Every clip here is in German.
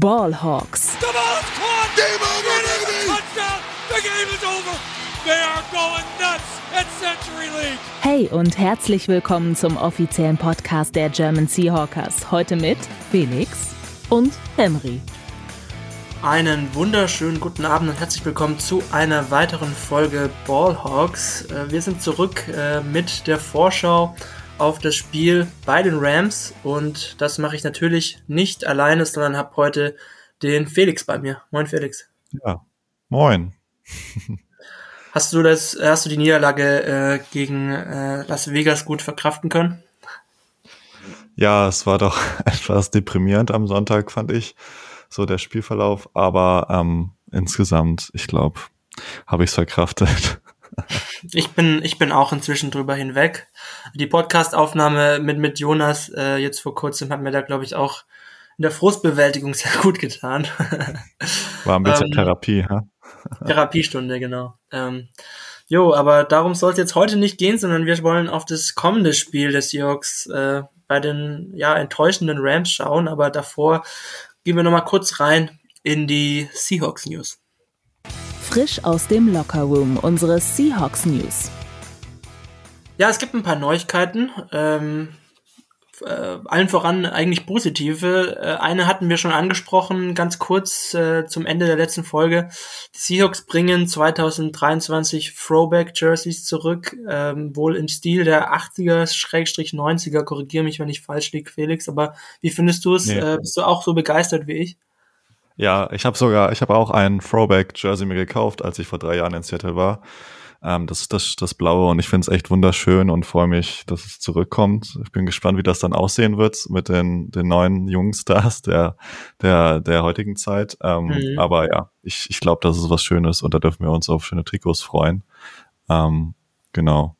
Ballhawks. The ball is caught. Game over, baby. Touchdown. The game is over. They are going nuts at Century League. Hey und herzlich willkommen zum offiziellen Podcast der German Seahawkers. Heute mit Felix und Henry. Einen wunderschönen guten Abend und herzlich willkommen zu einer weiteren Folge Ballhawks. Äh, wir sind zurück äh, mit der Vorschau auf das Spiel bei den Rams und das mache ich natürlich nicht alleine, sondern habe heute den Felix bei mir. Moin Felix. Ja, moin. Hast du das, hast du die Niederlage äh, gegen äh, Las Vegas gut verkraften können? Ja, es war doch etwas deprimierend am Sonntag, fand ich, so der Spielverlauf. Aber ähm, insgesamt, ich glaube, habe ich es verkraftet. Ich bin, ich bin auch inzwischen drüber hinweg. Die Podcastaufnahme mit, mit Jonas äh, jetzt vor kurzem hat mir da, glaube ich, auch in der Frustbewältigung sehr gut getan. War ein bisschen Ähm, Therapie, ha? Therapiestunde, genau. Ähm, jo, aber darum soll es jetzt heute nicht gehen, sondern wir wollen auf das kommende Spiel des Seahawks äh, bei den ja enttäuschenden Rams schauen. Aber davor gehen wir noch mal kurz rein in die Seahawks News. Frisch aus dem Lockerroom unsere Seahawks News. Ja, es gibt ein paar Neuigkeiten. Ähm, äh, allen voran eigentlich positive. Äh, eine hatten wir schon angesprochen, ganz kurz äh, zum Ende der letzten Folge. Die Seahawks bringen 2023 Throwback Jerseys zurück, ähm, wohl im Stil der 80er-90er. Korrigiere mich, wenn ich falsch liege, Felix. Aber wie findest du es? Nee. Äh, bist du auch so begeistert wie ich? Ja, ich habe sogar, ich habe auch ein Throwback-Jersey mir gekauft, als ich vor drei Jahren in Seattle war. Ähm, das ist das, das Blaue und ich finde es echt wunderschön und freue mich, dass es zurückkommt. Ich bin gespannt, wie das dann aussehen wird mit den, den neuen jungen Stars der, der, der heutigen Zeit. Ähm, Mhm. Aber ja, ich, ich glaube, das ist was Schönes und da dürfen wir uns auf schöne Trikots freuen. Ähm, genau.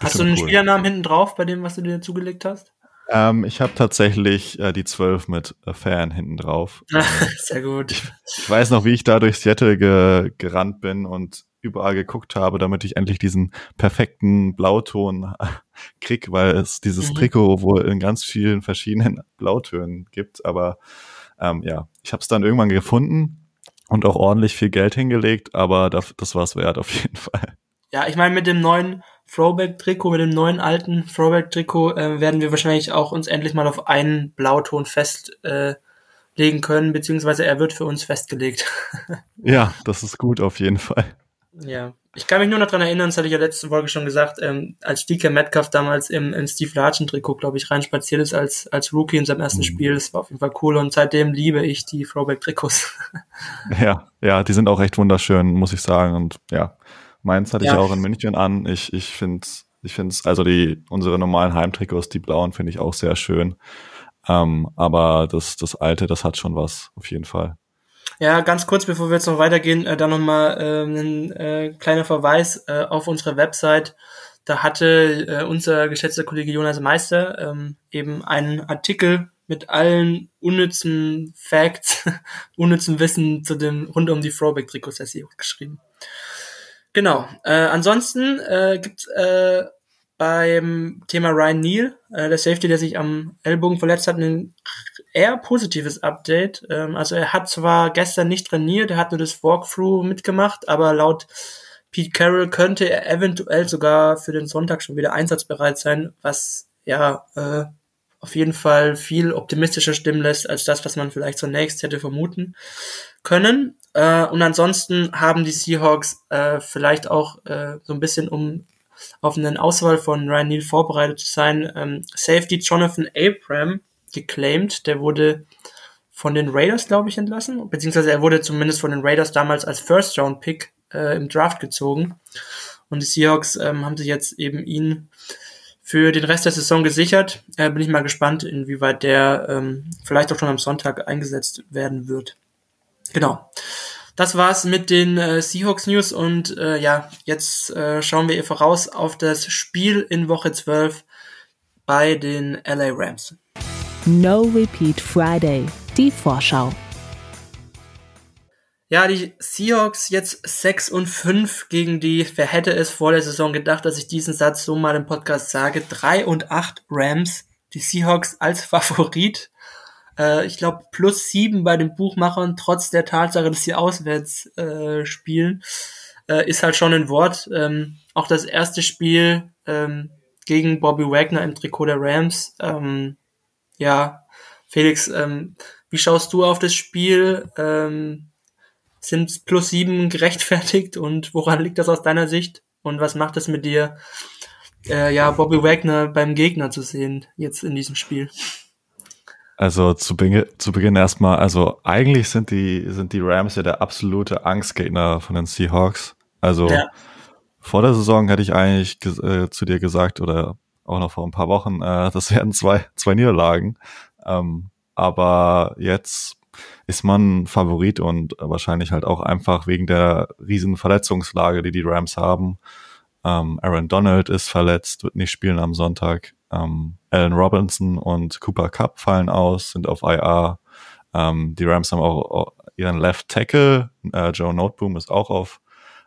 Hast du einen cool. Spielernamen hinten drauf bei dem, was du dir zugelegt hast? Ähm, ich habe tatsächlich äh, die 12 mit äh, Fan hinten drauf. Sehr gut. Ich weiß noch, wie ich da durch Seattle ge gerannt bin und überall geguckt habe, damit ich endlich diesen perfekten Blauton krieg, weil es dieses Mhm. Trikot wohl in ganz vielen verschiedenen Blautönen gibt. Aber ähm, ja, ich habe es dann irgendwann gefunden und auch ordentlich viel Geld hingelegt, aber das, das war es wert auf jeden Fall. Ja, ich meine, mit dem neuen Throwback-Trikot, mit dem neuen alten Throwback-Trikot äh, werden wir wahrscheinlich auch uns endlich mal auf einen Blauton festlegen äh, können, beziehungsweise er wird für uns festgelegt. Ja, das ist gut auf jeden Fall. ja. Ich kann mich nur noch dran erinnern, das hatte ich ja letzte Folge schon gesagt, ähm, als DK Metcalf damals im, im Steve Larchen-Trikot, glaube ich, reinspaziert ist als, als Rookie in seinem ersten Mhm. Spiel. Das war auf jeden Fall cool und seitdem liebe ich die Throwback-Trikots. Ja, ja, die sind auch echt wunderschön, muss ich sagen. Und ja, meins hatte Ja. ich auch in München an. Ich, ich finde ich finde es, also die, unsere normalen Heimtrikots, die blauen, finde ich auch sehr schön. Ähm, aber das, das alte, das hat schon was, auf jeden Fall. Ja, ganz kurz, bevor wir jetzt noch weitergehen, äh, da nochmal äh, ein äh, kleiner Verweis äh, auf unsere Website. Da hatte äh, unser geschätzter Kollege Jonas Meister ähm, eben einen Artikel mit allen unnützen Facts, unnützen Wissen zu dem rund um die Throwback-Trikots geschrieben. Genau. Äh, ansonsten äh, gibt äh, beim Thema Ryan Neal, äh, der Safety, der sich am Ellbogen verletzt hat, ein eher positives Update. Ähm, also er hat zwar gestern nicht trainiert, er hat nur das Walkthrough mitgemacht, aber laut Pete Carroll könnte er eventuell sogar für den Sonntag schon wieder einsatzbereit sein, was ja äh, auf jeden Fall viel optimistischer stimmen lässt als das, was man vielleicht zunächst hätte vermuten können. Äh, und ansonsten haben die Seahawks äh, vielleicht auch äh, so ein bisschen um auf eine Auswahl von Ryan Neal vorbereitet zu sein, ähm, Safety Jonathan Abram geclaimed. Der wurde von den Raiders, glaube ich, entlassen. Beziehungsweise er wurde zumindest von den Raiders damals als First-Round-Pick äh, im Draft gezogen. Und die Seahawks ähm, haben sich jetzt eben ihn für den Rest der Saison gesichert. Äh, bin ich mal gespannt, inwieweit der ähm, vielleicht auch schon am Sonntag eingesetzt werden wird. Genau. Das war's mit den äh, Seahawks News und äh, ja, jetzt äh, schauen wir voraus auf das Spiel in Woche 12 bei den LA Rams. No Repeat Friday. Die Vorschau. Ja, die Seahawks jetzt 6 und 5 gegen die, wer hätte es vor der Saison gedacht, dass ich diesen Satz so mal im Podcast sage, 3 und 8 Rams, die Seahawks als Favorit äh, ich glaube, plus sieben bei den Buchmachern, trotz der Tatsache, dass sie auswärts äh, spielen, äh, ist halt schon ein Wort. Ähm, auch das erste Spiel ähm, gegen Bobby Wagner im Trikot der Rams. Ähm, ja, Felix, ähm, wie schaust du auf das Spiel? Ähm, sind plus sieben gerechtfertigt und woran liegt das aus deiner Sicht? Und was macht es mit dir, äh, ja, Bobby Wagner beim Gegner zu sehen jetzt in diesem Spiel? Also zu, Beginn, zu Beginn erstmal, also eigentlich sind die, sind die Rams ja der absolute Angstgegner von den Seahawks. Also ja. vor der Saison hätte ich eigentlich äh, zu dir gesagt oder auch noch vor ein paar Wochen, äh, das wären zwei, zwei Niederlagen. Ähm, aber jetzt ist man Favorit und wahrscheinlich halt auch einfach wegen der riesen Verletzungslage, die die Rams haben. Ähm, Aaron Donald ist verletzt, wird nicht spielen am Sonntag. Ähm, Allen Robinson und Cooper Cup fallen aus, sind auf IR. Ähm, die Rams haben auch ihren Left Tackle. Äh, Joe Noteboom ist auch auf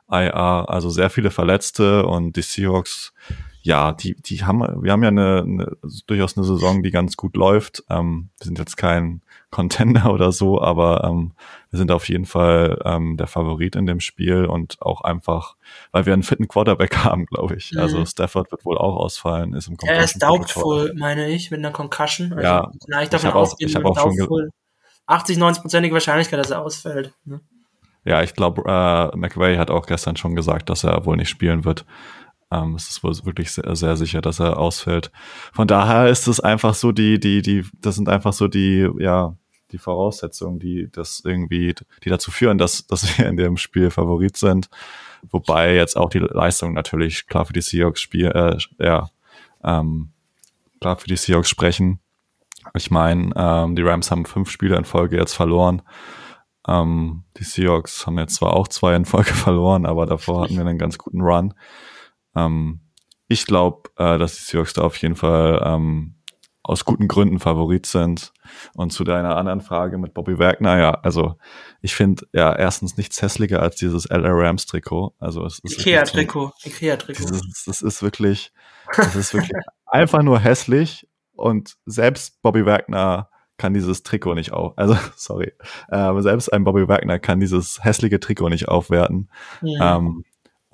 IR. Also sehr viele Verletzte und die Seahawks, ja, die, die haben, wir haben ja eine, eine durchaus eine Saison, die ganz gut läuft. Ähm, wir sind jetzt kein Contender oder so, aber ähm, wir sind auf jeden Fall ähm, der Favorit in dem Spiel und auch einfach, weil wir einen fitten Quarterback haben, glaube ich. Also mhm. Also Stafford wird wohl auch ausfallen, ist im Concussion. Er ist doubtful, meine ich, mit einer Concussion. Also ja, ich davon ich ausgehen, ich auch schon 80, 90 prozentige Wahrscheinlichkeit, dass er ausfällt. Ne? Ja, ich glaube, äh, McVay hat auch gestern schon gesagt, dass er wohl nicht spielen wird. Ähm, es ist wohl wirklich sehr, sehr sicher, dass er ausfällt. Von daher ist es einfach so die, die, die, das sind einfach so die, ja, die Voraussetzungen, die das irgendwie, die dazu führen, dass, dass wir in dem Spiel Favorit sind. Wobei jetzt auch die Leistung natürlich klar für die Seahawks spiel, äh, ja, ähm, klar für die Seahawks sprechen. Ich meine, ähm, die Rams haben fünf Spiele in Folge jetzt verloren. Ähm, die Seahawks haben jetzt zwar auch zwei in Folge verloren, aber davor hatten wir einen ganz guten Run. Ähm, ich glaube, äh, dass die Seahawks da auf jeden Fall ähm, aus guten Gründen Favorit sind. Und zu deiner anderen Frage mit Bobby Wagner, ja, also ich finde ja erstens nichts hässlicher als dieses LR Rams Trikot. Also es ist Ikea Trikot, Ikea Trikot. Das ist wirklich, das ist wirklich einfach nur hässlich und selbst Bobby Wagner kann dieses Trikot nicht auf, also sorry, äh, aber selbst ein Bobby Wagner kann dieses hässliche Trikot nicht aufwerten. Ja. Ähm,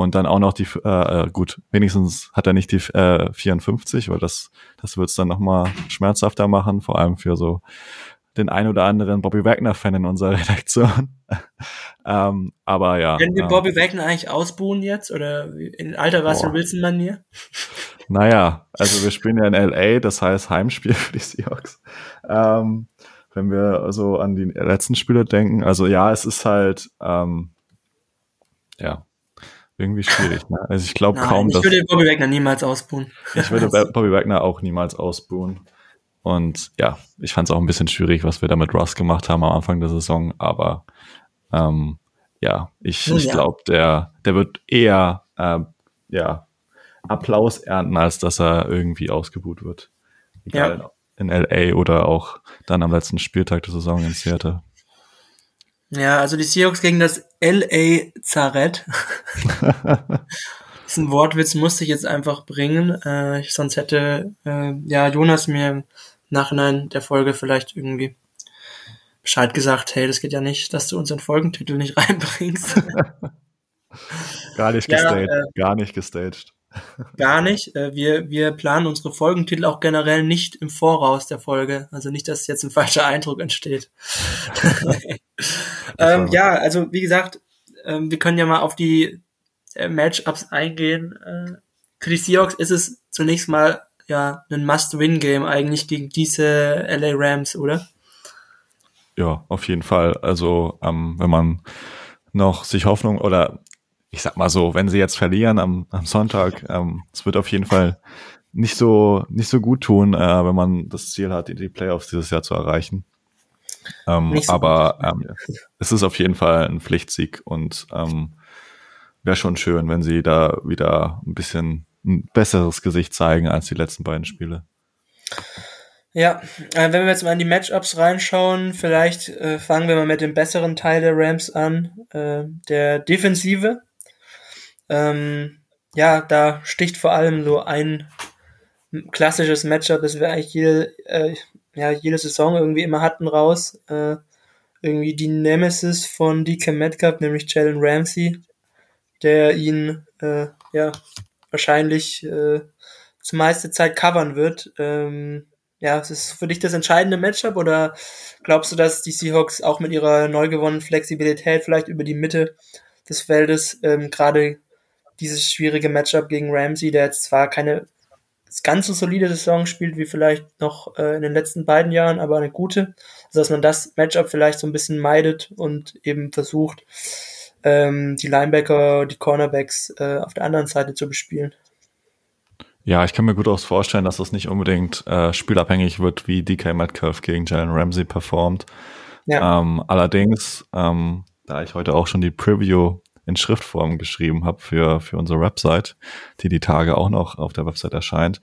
und dann auch noch die, äh, äh, gut, wenigstens hat er nicht die äh, 54, weil das, das wird es dann nochmal schmerzhafter machen, vor allem für so den ein oder anderen Bobby Wagner-Fan in unserer Redaktion. ähm, aber ja. Können wir Bobby Wagner eigentlich ausbuhen jetzt? Oder in alter Russell Wilson-Manier? Naja, also wir spielen ja in LA, das heißt Heimspiel für die Seahawks. Ähm, wenn wir so an die letzten Spiele denken, also ja, es ist halt, ähm, ja, irgendwie schwierig. Ne? Also ich glaube kaum, ich dass... Ich würde Bobby Wagner niemals ausbuhen. Ich würde Bobby Wagner auch niemals ausbuhen. Und ja, ich fand es auch ein bisschen schwierig, was wir da mit Russ gemacht haben am Anfang der Saison. Aber ähm, ja, ich, ich ja. glaube, der, der wird eher äh, ja, Applaus ernten, als dass er irgendwie ausgebuht wird. Egal ja. in LA oder auch dann am letzten Spieltag der Saison in Seattle. Ja, also die Seahawks gegen das LA Zarett. Diesen Wortwitz musste ich jetzt einfach bringen. Äh, sonst hätte äh, ja Jonas mir im Nachhinein der Folge vielleicht irgendwie Bescheid gesagt, hey, das geht ja nicht, dass du unseren Folgentitel nicht reinbringst. gar nicht gestaged, ja, äh, gar nicht gestaged. Gar nicht. Äh, wir, wir planen unsere Folgentitel auch generell nicht im Voraus der Folge. Also nicht, dass jetzt ein falscher Eindruck entsteht. Ähm, ja, also wie gesagt, ähm, wir können ja mal auf die äh, Matchups eingehen. Äh, für die Seahawks ist es zunächst mal ja ein Must-Win-Game eigentlich gegen diese LA Rams, oder? Ja, auf jeden Fall. Also ähm, wenn man noch sich Hoffnung oder ich sag mal so, wenn sie jetzt verlieren am, am Sonntag, ähm, es wird auf jeden Fall nicht so nicht so gut tun, äh, wenn man das Ziel hat, die Playoffs dieses Jahr zu erreichen. Ähm, so aber ähm, es ist auf jeden Fall ein Pflichtsieg und ähm, wäre schon schön, wenn sie da wieder ein bisschen ein besseres Gesicht zeigen als die letzten beiden Spiele. Ja, äh, wenn wir jetzt mal in die Matchups reinschauen, vielleicht äh, fangen wir mal mit dem besseren Teil der Rams an, äh, der Defensive. Ähm, ja, da sticht vor allem so ein klassisches Matchup, das wir eigentlich jede, äh, ja jede Saison irgendwie immer hatten raus. Äh, irgendwie die Nemesis von DK Metcalf, nämlich Jalen Ramsey, der ihn äh, ja wahrscheinlich äh, zur meiste Zeit covern wird. Ähm, ja, ist es für dich das entscheidende Matchup oder glaubst du, dass die Seahawks auch mit ihrer neu gewonnenen Flexibilität vielleicht über die Mitte des Feldes ähm, gerade dieses schwierige Matchup gegen Ramsey, der jetzt zwar keine ganz so solide Saison spielt wie vielleicht noch äh, in den letzten beiden Jahren, aber eine gute, also dass man das Matchup vielleicht so ein bisschen meidet und eben versucht, ähm, die Linebacker, die Cornerbacks äh, auf der anderen Seite zu bespielen. Ja, ich kann mir gut auch vorstellen, dass das nicht unbedingt äh, spielabhängig wird, wie DK Metcalf gegen Jalen Ramsey performt. Ja. Ähm, allerdings, ähm, da ich heute auch schon die Preview in Schriftform geschrieben habe für, für unsere Website, die die Tage auch noch auf der Website erscheint,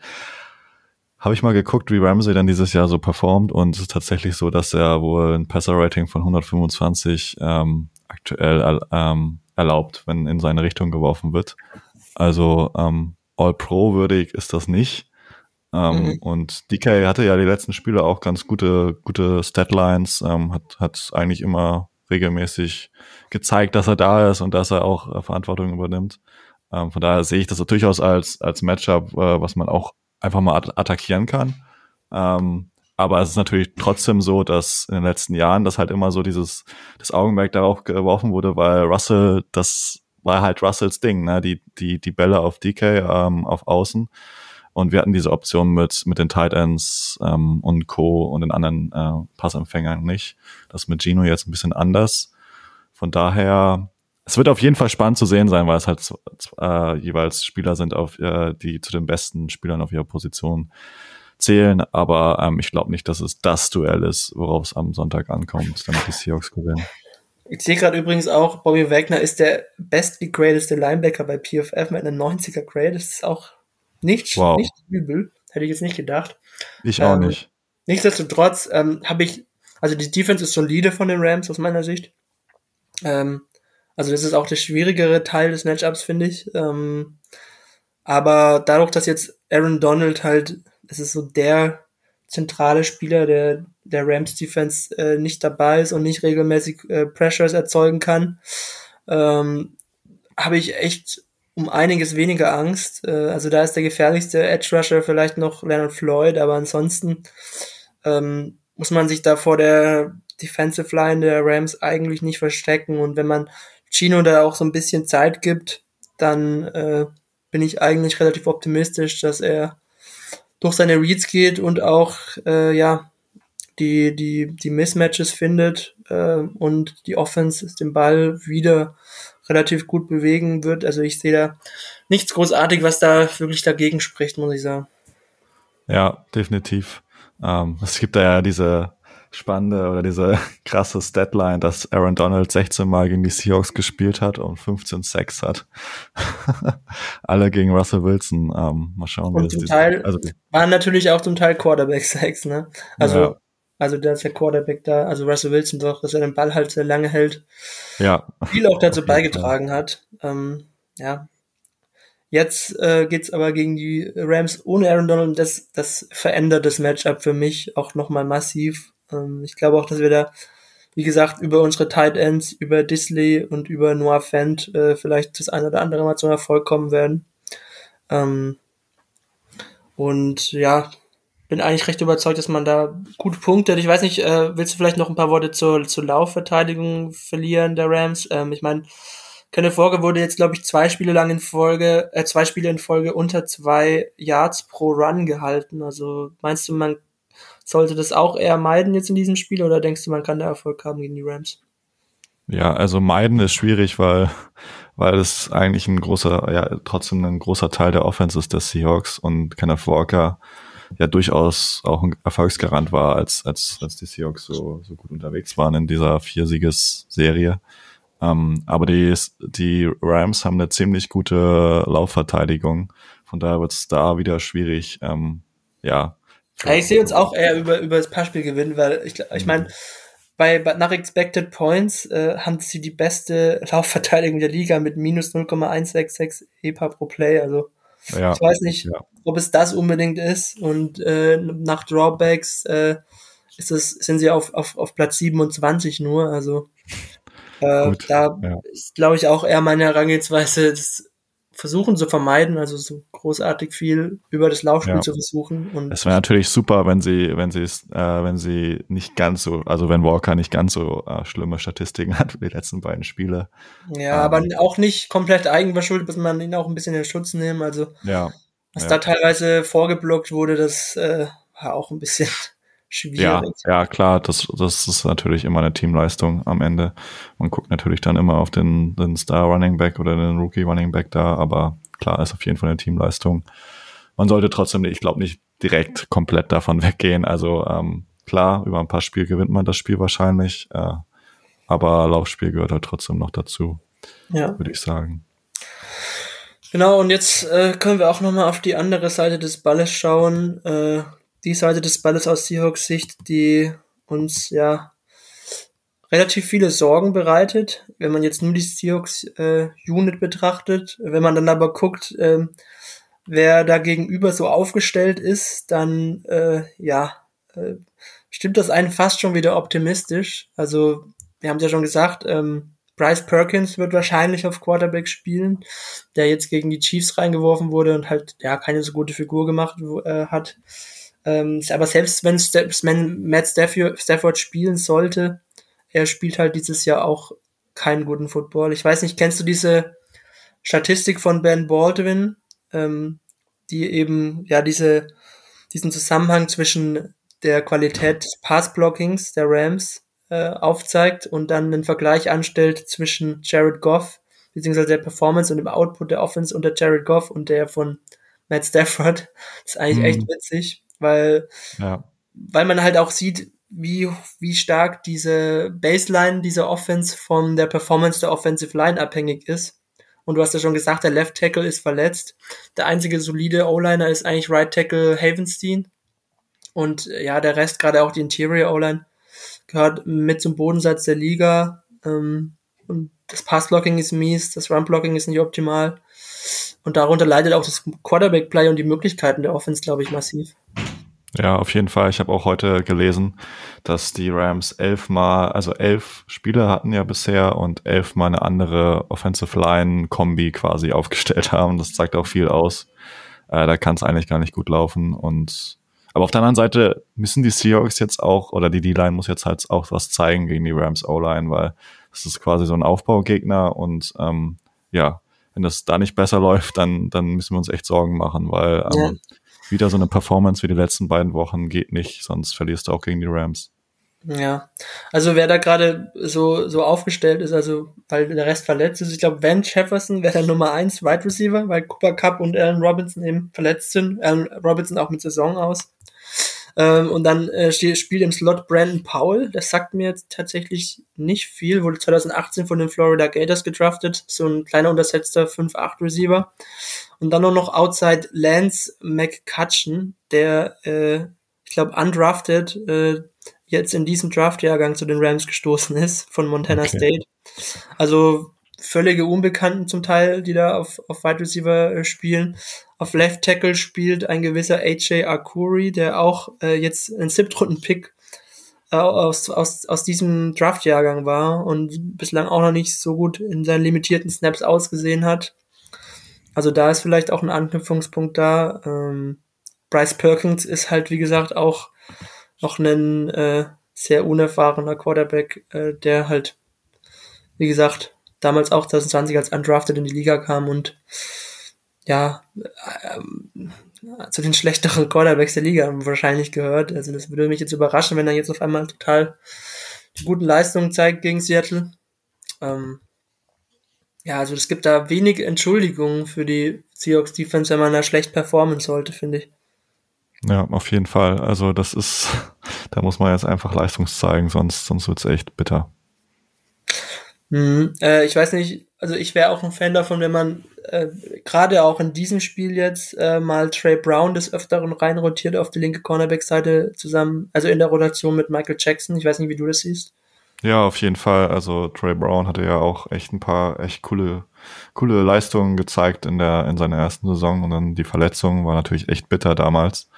habe ich mal geguckt, wie Ramsey dann dieses Jahr so performt und es ist tatsächlich so, dass er wohl ein Passer-Rating von 125 ähm, aktuell ähm, erlaubt, wenn in seine Richtung geworfen wird. Also ähm, All-Pro-würdig ist das nicht. Ähm, mhm. Und DK hatte ja die letzten Spiele auch ganz gute, gute Statlines, ähm, hat, hat eigentlich immer regelmäßig gezeigt, dass er da ist und dass er auch äh, Verantwortung übernimmt. Ähm, von daher sehe ich das durchaus als, als Matchup, äh, was man auch einfach mal attackieren kann. Ähm, aber es ist natürlich trotzdem so, dass in den letzten Jahren das halt immer so dieses, das Augenmerk darauf geworfen wurde, weil Russell, das war halt Russells Ding, ne? die, die, die Bälle auf DK ähm, auf Außen. Und wir hatten diese Option mit, mit den Tight Ends ähm, und Co. und den anderen äh, Passempfängern nicht. Das mit Gino jetzt ein bisschen anders. Von daher, es wird auf jeden Fall spannend zu sehen sein, weil es halt äh, jeweils Spieler sind, auf, äh, die zu den besten Spielern auf ihrer Position zählen. Aber ähm, ich glaube nicht, dass es das Duell ist, worauf es am Sonntag ankommt, damit die Seahawks gewinnen. Ich sehe gerade übrigens auch, Bobby Wagner ist der bestgegradeste Linebacker bei PFF mit einem 90er Grade. Das ist auch nicht, wow. nicht übel. Hätte ich jetzt nicht gedacht. Ich auch ähm, nicht. Nichtsdestotrotz ähm, habe ich, also die Defense ist solide von den Rams aus meiner Sicht. Ähm, also das ist auch der schwierigere Teil des Matchups, finde ich. Ähm, aber dadurch, dass jetzt Aaron Donald halt, es ist so der zentrale Spieler der, der Rams Defense äh, nicht dabei ist und nicht regelmäßig äh, Pressures erzeugen kann, ähm, habe ich echt um einiges weniger Angst. Äh, also da ist der gefährlichste Edge Rusher vielleicht noch Leonard Floyd, aber ansonsten ähm, muss man sich da vor der Defensive Line der Rams eigentlich nicht verstecken. Und wenn man Chino da auch so ein bisschen Zeit gibt, dann äh, bin ich eigentlich relativ optimistisch, dass er durch seine Reads geht und auch äh, ja die die die Mismatches findet äh, und die Offense den Ball wieder relativ gut bewegen wird. Also ich sehe da nichts großartig, was da wirklich dagegen spricht, muss ich sagen. Ja, definitiv. Ähm, es gibt da ja diese spannende oder diese krasse Statline, dass Aaron Donald 16 Mal gegen die Seahawks gespielt hat und 15 Sacks hat. Alle gegen Russell Wilson. Ähm, mal schauen, und wie zum Teil also, waren natürlich auch zum Teil Quarterback-Sacks, ne? Also, ja. Also da ist der Quarterback da, also Russell Wilson doch, dass er den Ball halt sehr lange hält. Ja. Viel auch dazu beigetragen hat. Ähm, ja, Jetzt äh, geht's aber gegen die Rams ohne Aaron Donald und das, das verändert das Matchup für mich auch nochmal massiv. Ähm, ich glaube auch, dass wir da, wie gesagt, über unsere Tight Ends, über Disley und über Noah Fent äh, vielleicht das eine oder andere Mal zum Erfolg kommen werden. Ähm, und ja, bin eigentlich recht überzeugt, dass man da gute Punkte hat. Ich weiß nicht, äh, willst du vielleicht noch ein paar Worte zur, zur Laufverteidigung verlieren der Rams? Ähm, ich meine, Kenneth Walker wurde jetzt, glaube ich, zwei Spiele lang in Folge, äh, zwei Spiele in Folge unter zwei Yards pro Run gehalten. Also meinst du, man sollte das auch eher meiden jetzt in diesem Spiel oder denkst du, man kann da Erfolg haben gegen die Rams? Ja, also meiden ist schwierig, weil, weil es eigentlich ein großer, ja, trotzdem ein großer Teil der Offense ist der Seahawks und Kenneth Walker ja durchaus auch ein Erfolgsgarant war, als, als, als die Seahawks so, so gut unterwegs waren in dieser Viersieges-Serie. Ähm, aber die, die Rams haben eine ziemlich gute Laufverteidigung. Von daher wird es da wieder schwierig, ähm, ja, ich sehe uns auch eher über, über das Passspiel gewinnen, weil ich, ich meine, bei, bei nach Expected Points äh, haben sie die beste Laufverteidigung der Liga mit minus 0,166 EPA pro Play. Also Ja. Ich weiß nicht, ja. ob es das unbedingt ist. Und äh, nach Drawbacks äh, ist es, sind sie auf, auf, auf Platz 27 nur. Also äh, da ja. ist, glaube ich, auch eher meine Herangehensweise, das versuchen zu vermeiden, also so großartig viel über das Laufspiel ja. zu versuchen. Und es wäre natürlich super, wenn sie, wenn sie es, äh, wenn sie nicht ganz so, also wenn Walker nicht ganz so äh, schlimme Statistiken hat wie die letzten beiden Spiele. Ja, ähm, aber auch nicht komplett eigenverschuldet, muss man ihn auch ein bisschen in Schutz nehmen. Also ja, was ja. da teilweise vorgeblockt wurde, das äh, war auch ein bisschen schwierig. Ja, ja klar, das, das ist natürlich immer eine Teamleistung am Ende. Man guckt natürlich dann immer auf den, den Star Running Back oder den Rookie Running Back da, aber klar ist auf jeden Fall eine Teamleistung. Man sollte trotzdem, ich glaube, nicht direkt komplett davon weggehen. Also ähm, klar, über ein paar Spiele gewinnt man das Spiel wahrscheinlich, äh, aber Laufspiel gehört halt trotzdem noch dazu, ja. würde ich sagen. Genau, und jetzt äh, können wir auch nochmal auf die andere Seite des Balles schauen. Äh, die Seite des Balles aus Seahawks Sicht, die uns ja relativ viele Sorgen bereitet, wenn man jetzt nur die Seahawks äh, Unit betrachtet. Wenn man dann aber guckt, äh, wer da gegenüber so aufgestellt ist, dann äh, ja, äh, stimmt das einen fast schon wieder optimistisch. Also wir haben ja schon gesagt, ähm, Bryce Perkins wird wahrscheinlich auf Quarterback spielen, der jetzt gegen die Chiefs reingeworfen wurde und halt ja keine so gute Figur gemacht äh, hat. Ähm, aber selbst wenn, wenn Matt Stafford, Stafford spielen sollte, er spielt halt dieses Jahr auch keinen guten Football. Ich weiß nicht, kennst du diese Statistik von Ben Baldwin, ähm, die eben ja diese diesen Zusammenhang zwischen der Qualität des Passblockings der Rams äh, aufzeigt und dann einen Vergleich anstellt zwischen Jared Goff beziehungsweise der Performance und dem Output der Offense unter Jared Goff und der von Matt Stafford. Das ist eigentlich mhm. echt witzig weil, ja. weil man halt auch sieht, wie, wie stark diese Baseline dieser Offense von der Performance der Offensive Line abhängig ist. Und du hast ja schon gesagt, der Left Tackle ist verletzt. Der einzige solide O-Liner ist eigentlich Right Tackle Havenstein. Und ja, der Rest, gerade auch die Interior O-Line, gehört mit zum Bodensatz der Liga. Ähm, und das Passblocking ist mies, das Run-Blocking ist nicht optimal. Und darunter leidet auch das Quarterback-Play und die Möglichkeiten der Offense, glaube ich, massiv. Ja, auf jeden Fall. Ich habe auch heute gelesen, dass die Rams elfmal, also elf Spieler hatten ja bisher und elfmal eine andere Offensive Line-Kombi quasi aufgestellt haben. Das zeigt auch viel aus. Äh, da kann es eigentlich gar nicht gut laufen. Und aber auf der anderen Seite müssen die Seahawks jetzt auch, oder die D-Line muss jetzt halt auch was zeigen gegen die Rams O-Line, weil es ist quasi so ein Aufbaugegner und ähm, ja, wenn das da nicht besser läuft, dann, dann müssen wir uns echt Sorgen machen, weil ähm, ja wieder so eine Performance wie die letzten beiden Wochen geht nicht, sonst verlierst du auch gegen die Rams. Ja, also wer da gerade so, so aufgestellt ist, also weil der Rest verletzt ist, ich glaube, Van Jefferson wäre der Nummer 1 Wide Receiver, weil Cooper Cup und Allen Robinson eben verletzt sind. Allen Robinson auch mit Saison aus. Ähm, und dann äh, spielt im Slot Brandon Powell, das sagt mir jetzt tatsächlich nicht viel, wurde 2018 von den Florida Gators gedraftet, so ein kleiner untersetzter 5-8 Receiver. Und dann noch Outside Lance McCutcheon, der, äh, ich glaube, undrafted äh, jetzt in diesem Draftjahrgang zu den Rams gestoßen ist von Montana okay. State. Also völlige Unbekannten zum Teil, die da auf, auf Wide Receiver äh, spielen. Auf Left Tackle spielt ein gewisser AJ Akuri, der auch äh, jetzt ein Siebtrunden-Pick äh, aus, aus, aus diesem Draftjahrgang war und bislang auch noch nicht so gut in seinen limitierten Snaps ausgesehen hat. Also da ist vielleicht auch ein Anknüpfungspunkt da. Ähm, Bryce Perkins ist halt, wie gesagt, auch noch ein äh, sehr unerfahrener Quarterback, äh, der halt, wie gesagt, damals auch 2020 als undrafted in die Liga kam und ja, äh, zu den schlechteren Quarterbacks der Liga wahrscheinlich gehört. Also das würde mich jetzt überraschen, wenn er jetzt auf einmal total die guten Leistungen zeigt gegen Seattle. Ähm, ja, also es gibt da wenig Entschuldigungen für die Seahawks Defense, wenn man da schlecht performen sollte, finde ich. Ja, auf jeden Fall. Also das ist, da muss man jetzt einfach Leistungs zeigen, sonst, sonst wird's echt bitter. Mhm. Äh, ich weiß nicht, also ich wäre auch ein Fan davon, wenn man äh, gerade auch in diesem Spiel jetzt äh, mal Trey Brown des Öfteren reinrotiert auf die linke Cornerback-Seite zusammen, also in der Rotation mit Michael Jackson. Ich weiß nicht, wie du das siehst. Ja, auf jeden Fall. Also Trey Brown hatte ja auch echt ein paar echt coole, coole Leistungen gezeigt in der in seiner ersten Saison und dann die Verletzung war natürlich echt bitter damals.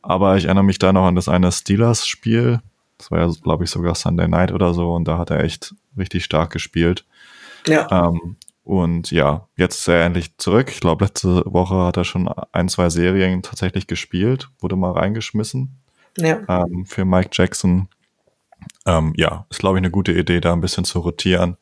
Aber ich erinnere mich da noch an das eine Steelers-Spiel. Das war ja, glaube ich, sogar Sunday Night oder so und da hat er echt richtig stark gespielt. Ja. Ähm, und ja, jetzt ist er endlich zurück. Ich glaube, letzte Woche hat er schon ein, zwei Serien tatsächlich gespielt, wurde mal reingeschmissen ja. ähm, für Mike Jackson. Ähm, ja, ist, glaube ich, eine gute Idee, da ein bisschen zu rotieren.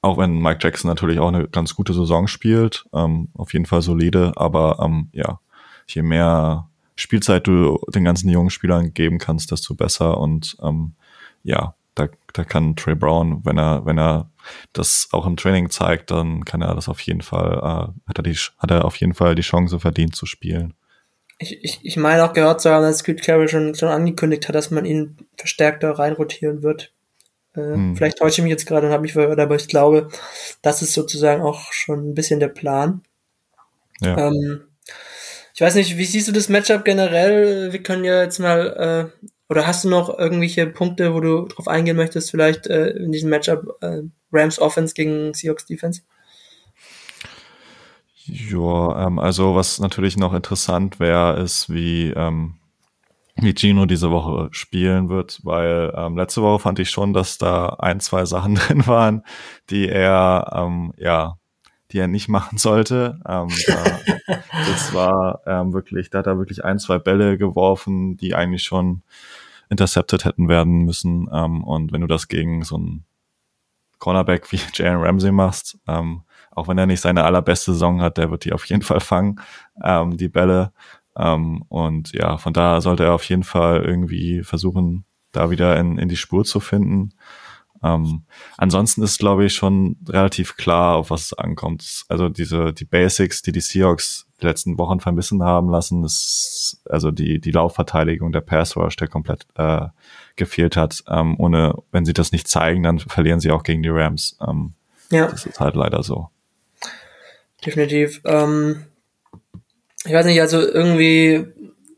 Auch wenn Mike Jackson natürlich auch eine ganz gute Saison spielt. Ähm, auf jeden Fall solide, aber ähm, ja, je mehr Spielzeit du den ganzen jungen Spielern geben kannst, desto besser. Und ähm, ja, da, da kann Trey Brown, wenn er, wenn er das auch im Training zeigt, dann kann er das auf jeden Fall, äh, hat er die, hat er auf jeden Fall die Chance verdient zu spielen. Ich, ich, ich meine auch gehört zu haben, dass Scott Carroll schon, schon angekündigt hat, dass man ihn verstärkter reinrotieren wird. Äh, hm. Vielleicht täusche ich mich jetzt gerade und habe mich verhört, aber ich glaube, das ist sozusagen auch schon ein bisschen der Plan. Ja. Ähm, ich weiß nicht, wie siehst du das Matchup generell? Wir können ja jetzt mal äh, oder hast du noch irgendwelche Punkte, wo du drauf eingehen möchtest, vielleicht äh, in diesem Matchup äh, Rams Offense gegen Seahawks Defense? Ja, ähm, also was natürlich noch interessant wäre, ist, wie, ähm, wie Gino diese Woche spielen wird, weil ähm, letzte Woche fand ich schon, dass da ein, zwei Sachen drin waren, die er, ähm, ja, die er nicht machen sollte. Ähm, da, das war ähm, wirklich, da hat er wirklich ein, zwei Bälle geworfen, die eigentlich schon intercepted hätten werden müssen. Ähm, und wenn du das gegen so einen Cornerback wie Jalen Ramsey machst, ähm, auch wenn er nicht seine allerbeste Saison hat, der wird die auf jeden Fall fangen, ähm, die Bälle. Ähm, und ja, von da sollte er auf jeden Fall irgendwie versuchen, da wieder in, in die Spur zu finden. Ähm, ansonsten ist, glaube ich, schon relativ klar, auf was es ankommt. Also diese, die Basics, die die Seahawks die letzten Wochen vermissen haben lassen, ist also die, die Laufverteidigung, der Pass Rush, der komplett äh, gefehlt hat. Ähm, ohne, wenn sie das nicht zeigen, dann verlieren sie auch gegen die Rams. Ähm, ja. Das ist halt leider so. Definitiv. Ähm, ich weiß nicht, also irgendwie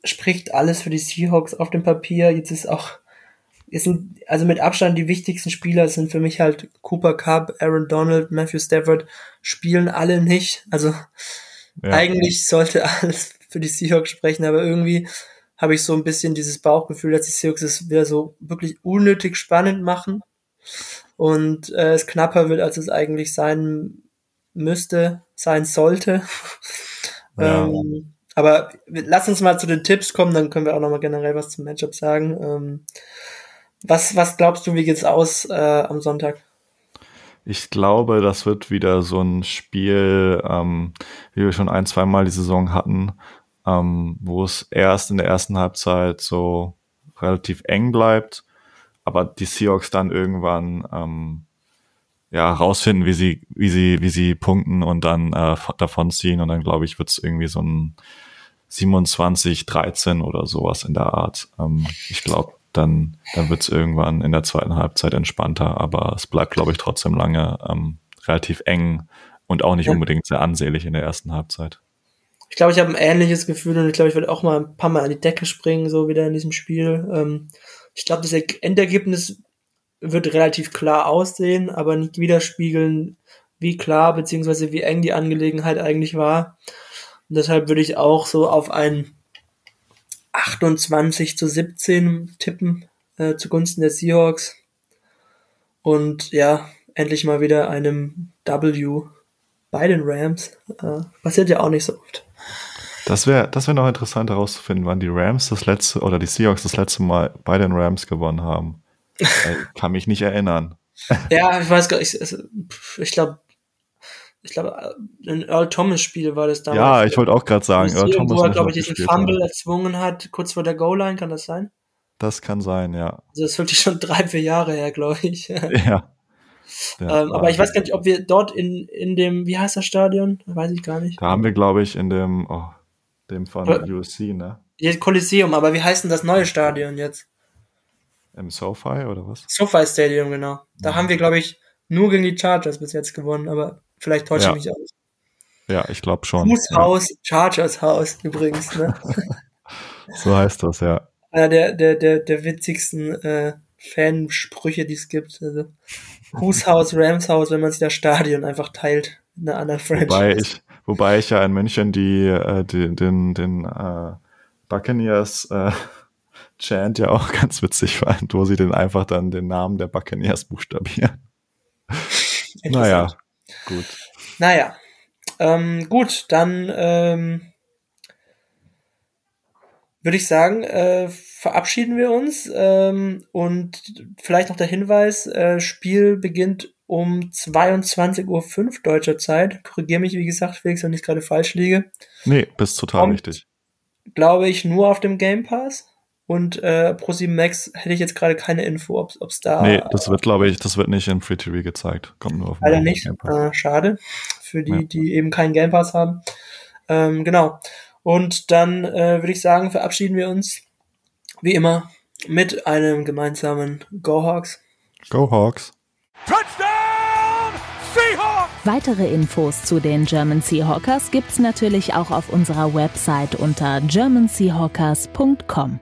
spricht alles für die Seahawks auf dem Papier. Jetzt ist auch es sind also mit Abstand die wichtigsten Spieler sind für mich halt Cooper Cup, Aaron Donald, Matthew Stafford spielen alle nicht. Also ja. eigentlich sollte alles für die Seahawks sprechen, aber irgendwie habe ich so ein bisschen dieses Bauchgefühl, dass die Seahawks es wieder so wirklich unnötig spannend machen und äh, es knapper wird, als es eigentlich sein müsste, sein sollte. Ja. ähm, aber lass uns mal zu den Tipps kommen, dann können wir auch nochmal generell was zum Matchup sagen. Ähm, was, was glaubst du, wie geht's aus äh, am Sonntag? Ich glaube, das wird wieder so ein Spiel, ähm, wie wir schon ein, zwei Mal die Saison hatten, ähm, wo es erst in der ersten Halbzeit so relativ eng bleibt, aber die Seahawks dann irgendwann ähm, ja rausfinden, wie sie, wie sie, wie sie punkten und dann äh, davonziehen und dann glaube ich, wird es irgendwie so ein 27, 13 oder sowas in der Art. Ähm, ich glaube, dann, dann wird es irgendwann in der zweiten Halbzeit entspannter, aber es bleibt, glaube ich, trotzdem lange ähm, relativ eng und auch nicht ja. unbedingt sehr ansehlich in der ersten Halbzeit. Ich glaube, ich habe ein ähnliches Gefühl und ich glaube, ich werde auch mal ein paar Mal an die Decke springen, so wieder in diesem Spiel. Ähm, ich glaube, das Endergebnis wird relativ klar aussehen, aber nicht widerspiegeln, wie klar bzw. wie eng die Angelegenheit eigentlich war. Und deshalb würde ich auch so auf ein 28 zu 17 tippen äh, zugunsten der Seahawks. Und ja, endlich mal wieder einem W bei den Rams. Äh, passiert ja auch nicht so oft. Das wäre das wär noch interessant herauszufinden, wann die Rams das letzte oder die Seahawks das letzte Mal bei den Rams gewonnen haben. ich kann mich nicht erinnern. ja, ich weiß gar nicht. Ich, ich glaube, ich glaube, ein Earl Thomas Spiel war das damals. Ja, ich wollte auch gerade sagen, Earl Thomas. Wo er, glaube ich, diesen Fumble erzwungen hat, kurz vor der Goal-Line, kann das sein? Das kann sein, ja. Also das ist wirklich schon drei, vier Jahre her, glaube ich. Ja. ja ähm, aber ich weiß gar nicht, ob wir dort in, in dem, wie heißt das Stadion? Weiß ich gar nicht. Da haben wir, glaube ich, in dem, oh, dem von aber, USC, ne? Ja, Kolosseum, aber wie heißt denn das neue Stadion jetzt? Im SoFi oder was? SoFi Stadium, genau. Da ja. haben wir, glaube ich, nur gegen die Chargers bis jetzt gewonnen, aber Vielleicht täusche ja. ich mich aus. Ja, ich glaube schon. Fußhaus, ja. Chargers Haus übrigens. Ne? so heißt das, ja. Einer der, der, der, der witzigsten äh, Fansprüche, die es gibt. Also Whose House, Rams House, wenn man sich das Stadion einfach teilt in einer anderen Franchise. Wobei ich, wobei ich ja in München die, äh, die den, den äh, Buccaneers äh, Chant ja auch ganz witzig fand, wo sie den einfach dann den Namen der Buccaneers buchstabieren. naja, gut. Naja, ähm, gut, dann ähm, würde ich sagen, äh, verabschieden wir uns ähm, und vielleicht noch der Hinweis, äh, Spiel beginnt um 22.05 Uhr deutscher Zeit. Korrigiere mich, wie gesagt, Felix, wenn ich gerade falsch liege. Nee, bist total Kommt, richtig. Glaube ich, nur auf dem Game Pass. Und äh, Pro7 Max hätte ich jetzt gerade keine Info, ob es da. Nee, das wird, glaube ich, das wird nicht in Free TV gezeigt. Kommt nur auf dem Leider nicht. Game Pass. Äh, schade. Für die, ja. die eben keinen Game Pass haben. Ähm, genau. Und dann äh, würde ich sagen, verabschieden wir uns wie immer mit einem gemeinsamen Go Hawks. Go Hawks. Touchdown Seahawks! Weitere Infos zu den German Seahawkers gibt's natürlich auch auf unserer Website unter germanseahawkers.com.